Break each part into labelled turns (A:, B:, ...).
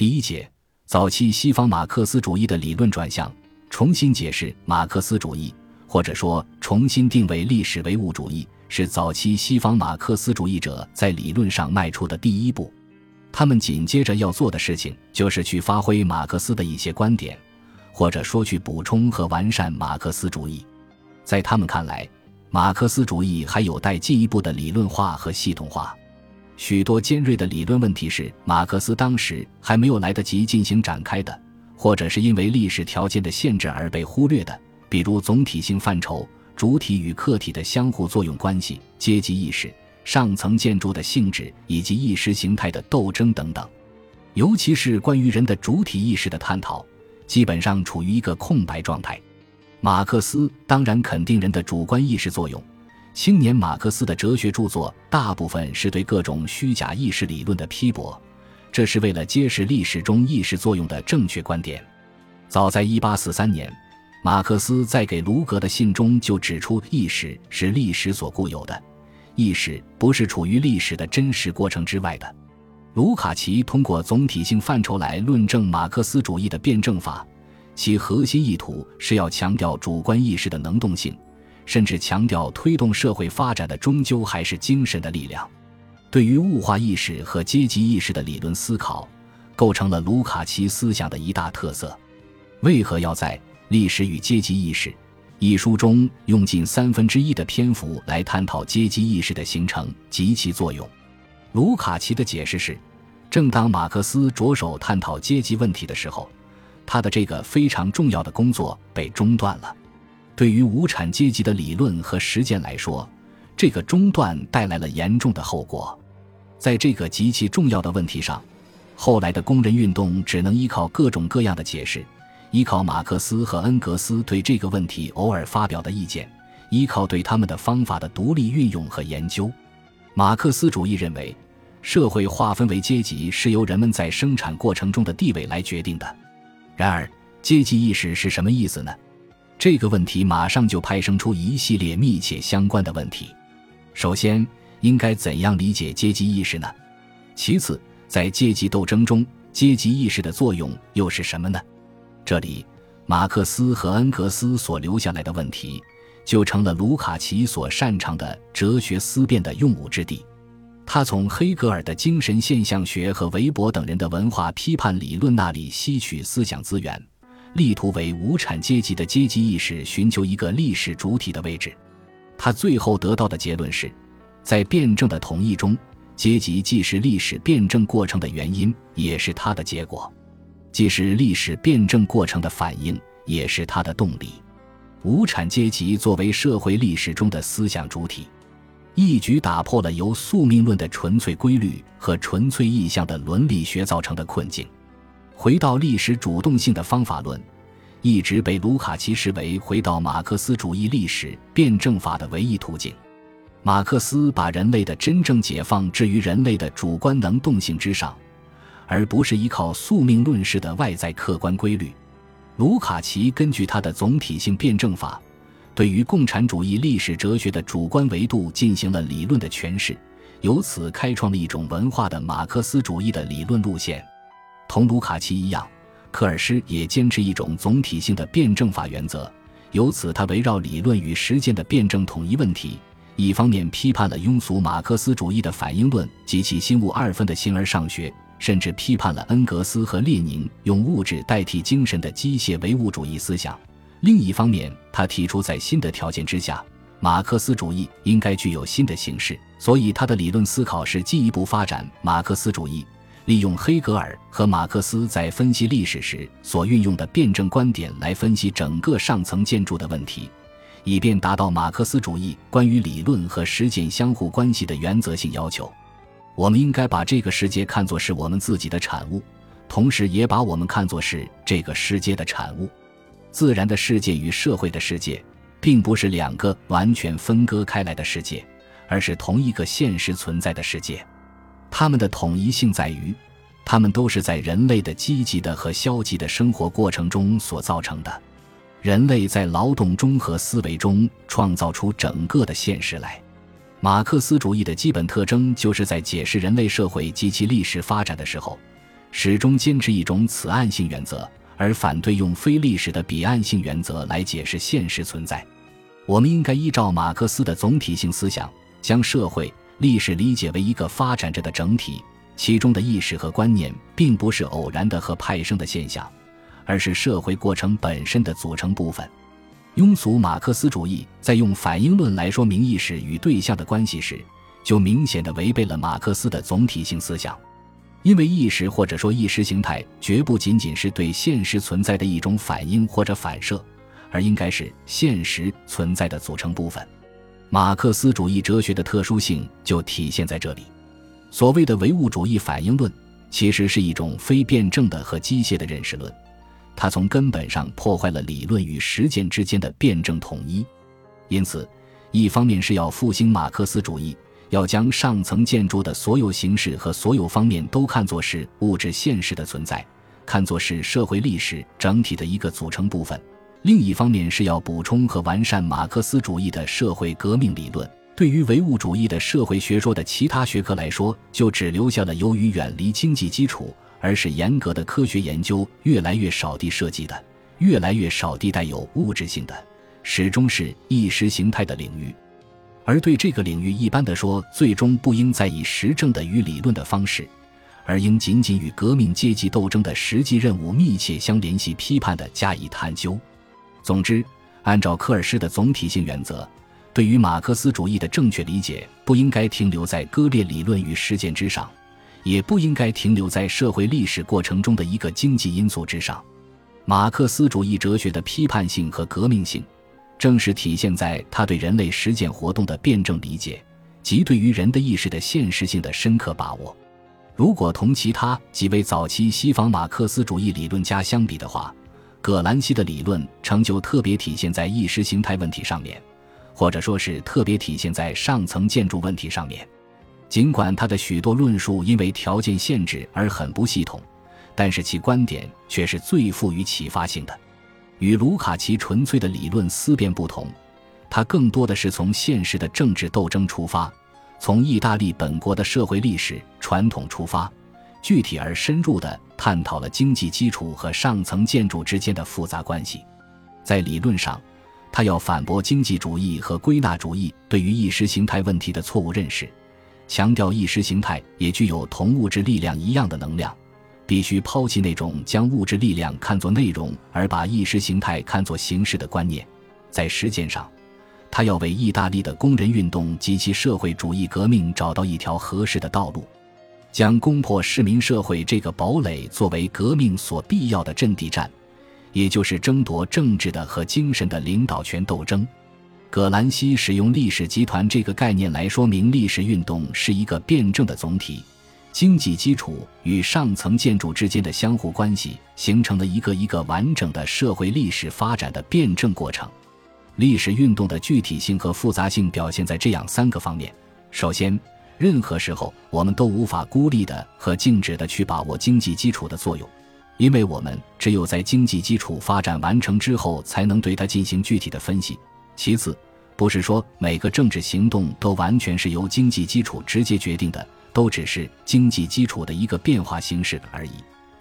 A: 第一节，早期西方马克思主义的理论转向，重新解释马克思主义，或者说重新定位历史唯物主义，是早期西方马克思主义者在理论上迈出的第一步。他们紧接着要做的事情，就是去发挥马克思的一些观点，或者说去补充和完善马克思主义。在他们看来，马克思主义还有待进一步的理论化和系统化。许多尖锐的理论问题是马克思当时还没有来得及进行展开的，或者是因为历史条件的限制而被忽略的，比如总体性范畴、主体与客体的相互作用关系、阶级意识。上层建筑的性质以及意识形态的斗争等等，尤其是关于人的主体意识的探讨，基本上处于一个空白状态。马克思当然肯定人的主观意识作用，青年马克思的哲学著作大部分是对各种虚假意识理论的批驳，这是为了揭示历史中意识作用的正确观点。早在1843年，马克思在给卢格的信中就指出，意识是历史所固有的。意识不是处于历史的真实过程之外的。卢卡奇通过总体性范畴来论证马克思主义的辩证法，其核心意图是要强调主观意识的能动性，甚至强调推动社会发展的终究还是精神的力量。对于物化意识和阶级意识的理论思考，构成了卢卡奇思想的一大特色。为何要在历史与阶级意识？一书中用近三分之一的篇幅来探讨阶级意识的形成及其作用。卢卡奇的解释是：正当马克思着手探讨阶级问题的时候，他的这个非常重要的工作被中断了。对于无产阶级的理论和实践来说，这个中断带来了严重的后果。在这个极其重要的问题上，后来的工人运动只能依靠各种各样的解释。依靠马克思和恩格斯对这个问题偶尔发表的意见，依靠对他们的方法的独立运用和研究，马克思主义认为，社会划分为阶级是由人们在生产过程中的地位来决定的。然而，阶级意识是什么意思呢？这个问题马上就派生出一系列密切相关的问题。首先，应该怎样理解阶级意识呢？其次，在阶级斗争中，阶级意识的作用又是什么呢？这里，马克思和恩格斯所留下来的问题，就成了卢卡奇所擅长的哲学思辨的用武之地。他从黑格尔的精神现象学和韦伯等人的文化批判理论那里吸取思想资源，力图为无产阶级的阶级意识寻求一个历史主体的位置。他最后得到的结论是，在辩证的统一中，阶级既是历史辩证过程的原因，也是它的结果。既是历史辩证过程的反应，也是它的动力。无产阶级作为社会历史中的思想主体，一举打破了由宿命论的纯粹规律和纯粹意向的伦理学造成的困境。回到历史主动性的方法论，一直被卢卡奇视为回到马克思主义历史辩证法的唯一途径。马克思把人类的真正解放置于人类的主观能动性之上。而不是依靠宿命论式的外在客观规律，卢卡奇根据他的总体性辩证法，对于共产主义历史哲学的主观维度进行了理论的诠释，由此开创了一种文化的马克思主义的理论路线。同卢卡奇一样，科尔施也坚持一种总体性的辩证法原则，由此他围绕理论与实践的辩证统一问题，一方面批判了庸俗马克思主义的反应论及其心物二分的形而上学。甚至批判了恩格斯和列宁用物质代替精神的机械唯物主义思想。另一方面，他提出在新的条件之下，马克思主义应该具有新的形式。所以，他的理论思考是进一步发展马克思主义，利用黑格尔和马克思在分析历史时所运用的辩证观点来分析整个上层建筑的问题，以便达到马克思主义关于理论和实践相互关系的原则性要求。我们应该把这个世界看作是我们自己的产物，同时也把我们看作是这个世界的产物。自然的世界与社会的世界，并不是两个完全分割开来的世界，而是同一个现实存在的世界。它们的统一性在于，它们都是在人类的积极的和消极的生活过程中所造成的。人类在劳动中和思维中创造出整个的现实来。马克思主义的基本特征，就是在解释人类社会及其历史发展的时候，始终坚持一种此岸性原则，而反对用非历史的彼岸性原则来解释现实存在。我们应该依照马克思的总体性思想，将社会历史理解为一个发展着的整体，其中的意识和观念并不是偶然的和派生的现象，而是社会过程本身的组成部分。庸俗马克思主义在用反应论来说明意识与对象的关系时，就明显的违背了马克思的总体性思想，因为意识或者说意识形态绝不仅仅是对现实存在的一种反应或者反射，而应该是现实存在的组成部分。马克思主义哲学的特殊性就体现在这里。所谓的唯物主义反应论，其实是一种非辩证的和机械的认识论。它从根本上破坏了理论与实践之间的辩证统一，因此，一方面是要复兴马克思主义，要将上层建筑的所有形式和所有方面都看作是物质现实的存在，看作是社会历史整体的一个组成部分；另一方面是要补充和完善马克思主义的社会革命理论。对于唯物主义的社会学说的其他学科来说，就只留下了由于远离经济基础。而是严格的科学研究越来越少地涉及的，越来越少地带有物质性的，始终是意识形态的领域。而对这个领域，一般的说，最终不应再以实证的与理论的方式，而应仅仅与革命阶级斗争的实际任务密切相联系、批判的加以探究。总之，按照科尔施的总体性原则，对于马克思主义的正确理解，不应该停留在割裂理论与实践之上。也不应该停留在社会历史过程中的一个经济因素之上。马克思主义哲学的批判性和革命性，正是体现在他对人类实践活动的辩证理解及对于人的意识的现实性的深刻把握。如果同其他几位早期西方马克思主义理论家相比的话，葛兰西的理论成就特别体现在意识形态问题上面，或者说是特别体现在上层建筑问题上面。尽管他的许多论述因为条件限制而很不系统，但是其观点却是最富于启发性的。与卢卡奇纯粹的理论思辨不同，他更多的是从现实的政治斗争出发，从意大利本国的社会历史传统出发，具体而深入地探讨了经济基础和上层建筑之间的复杂关系。在理论上，他要反驳经济主义和归纳主义对于意识形态问题的错误认识。强调意识形态也具有同物质力量一样的能量，必须抛弃那种将物质力量看作内容而把意识形态看作形式的观念。在实践上，他要为意大利的工人运动及其社会主义革命找到一条合适的道路，将攻破市民社会这个堡垒作为革命所必要的阵地战，也就是争夺政治的和精神的领导权斗争。葛兰西使用历史集团这个概念来说明历史运动是一个辩证的总体，经济基础与上层建筑之间的相互关系形成了一个一个完整的社会历史发展的辩证过程。历史运动的具体性和复杂性表现在这样三个方面：首先，任何时候我们都无法孤立的和静止的去把握经济基础的作用，因为我们只有在经济基础发展完成之后，才能对它进行具体的分析。其次，不是说每个政治行动都完全是由经济基础直接决定的，都只是经济基础的一个变化形式而已。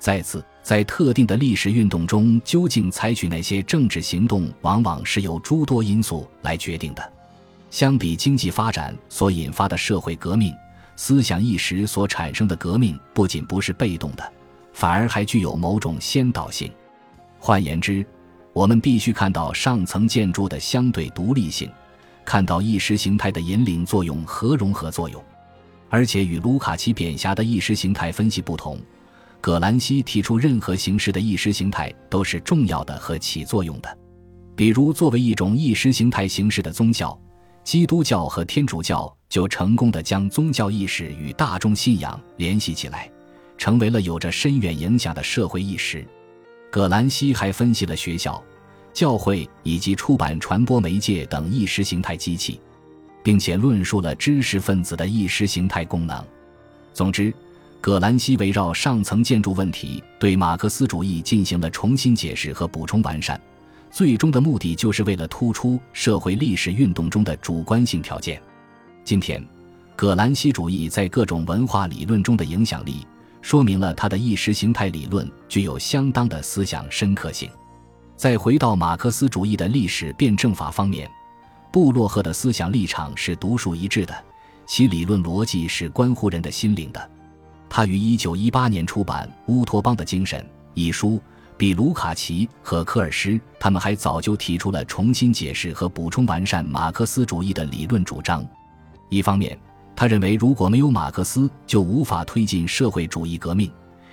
A: 再次，在特定的历史运动中，究竟采取哪些政治行动，往往是由诸多因素来决定的。相比经济发展所引发的社会革命，思想意识所产生的革命不仅不是被动的，反而还具有某种先导性。换言之，我们必须看到上层建筑的相对独立性，看到意识形态的引领作用和融合作用。而且与卢卡奇贬狭的意识形态分析不同，葛兰西提出任何形式的意识形态都是重要的和起作用的。比如，作为一种意识形态形式的宗教，基督教和天主教就成功的将宗教意识与大众信仰联系起来，成为了有着深远影响的社会意识。葛兰西还分析了学校、教会以及出版传播媒介等意识形态机器，并且论述了知识分子的意识形态功能。总之，葛兰西围绕上层建筑问题对马克思主义进行了重新解释和补充完善，最终的目的就是为了突出社会历史运动中的主观性条件。今天，葛兰西主义在各种文化理论中的影响力。说明了他的意识形态理论具有相当的思想深刻性。再回到马克思主义的历史辩证法方面，布洛赫的思想立场是独树一帜的，其理论逻辑是关乎人的心灵的。他于1918年出版《乌托邦的精神》一书，比卢卡奇和科尔施他们还早就提出了重新解释和补充完善马克思主义的理论主张。一方面，他认为如果没有马克思，就无法推进社会主义革命，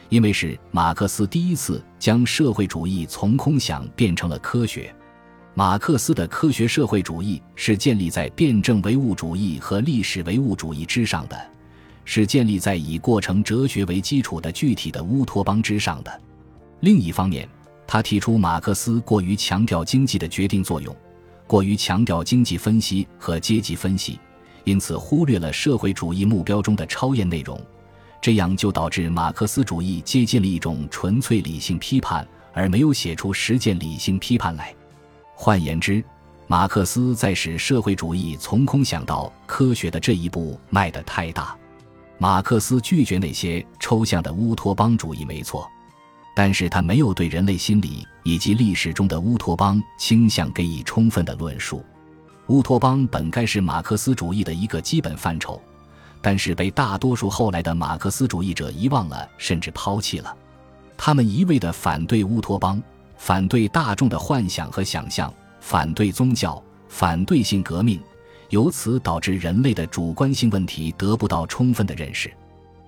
A: 因为是马克思第一次将社会主义从空想变成了科学。马克思的科学社会主义是建立在辩证唯物主义和历史唯物主义之上的。是建立在以过程哲学为基础的具体的乌托邦之上的。另一方面，他提出马克思过于强调经济的决定作用，过于强调经济分析和阶级分析，因此忽略了社会主义目标中的超验内容。这样就导致马克思主义接近了一种纯粹理性批判，而没有写出实践理性批判来。换言之，马克思在使社会主义从空想到科学的这一步迈得太大。马克思拒绝那些抽象的乌托邦主义，没错，但是他没有对人类心理以及历史中的乌托邦倾向给予充分的论述。乌托邦本该是马克思主义的一个基本范畴，但是被大多数后来的马克思主义者遗忘了，甚至抛弃了。他们一味地反对乌托邦，反对大众的幻想和想象，反对宗教，反对性革命。由此导致人类的主观性问题得不到充分的认识。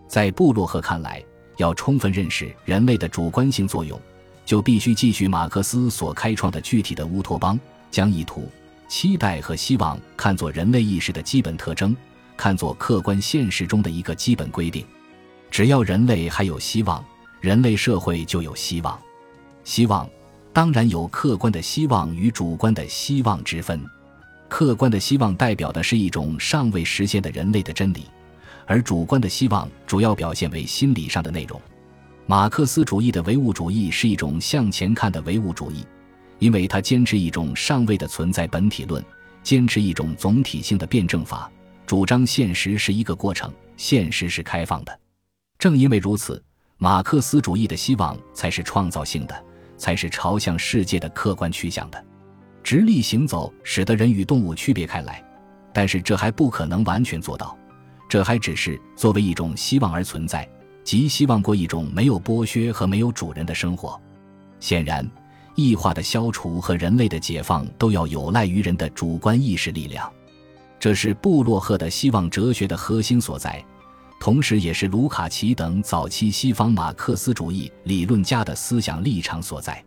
A: 在布洛赫看来，要充分认识人类的主观性作用，就必须继续马克思所开创的具体的乌托邦，将意图、期待和希望看作人类意识的基本特征，看作客观现实中的一个基本规定。只要人类还有希望，人类社会就有希望。希望当然有客观的希望与主观的希望之分。客观的希望代表的是一种尚未实现的人类的真理，而主观的希望主要表现为心理上的内容。马克思主义的唯物主义是一种向前看的唯物主义，因为它坚持一种尚未的存在本体论，坚持一种总体性的辩证法，主张现实是一个过程，现实是开放的。正因为如此，马克思主义的希望才是创造性的，才是朝向世界的客观趋向的。直立行走使得人与动物区别开来，但是这还不可能完全做到，这还只是作为一种希望而存在，即希望过一种没有剥削和没有主人的生活。显然，异化的消除和人类的解放都要有赖于人的主观意识力量，这是布洛赫的希望哲学的核心所在，同时也是卢卡奇等早期西方马克思主义理论家的思想立场所在。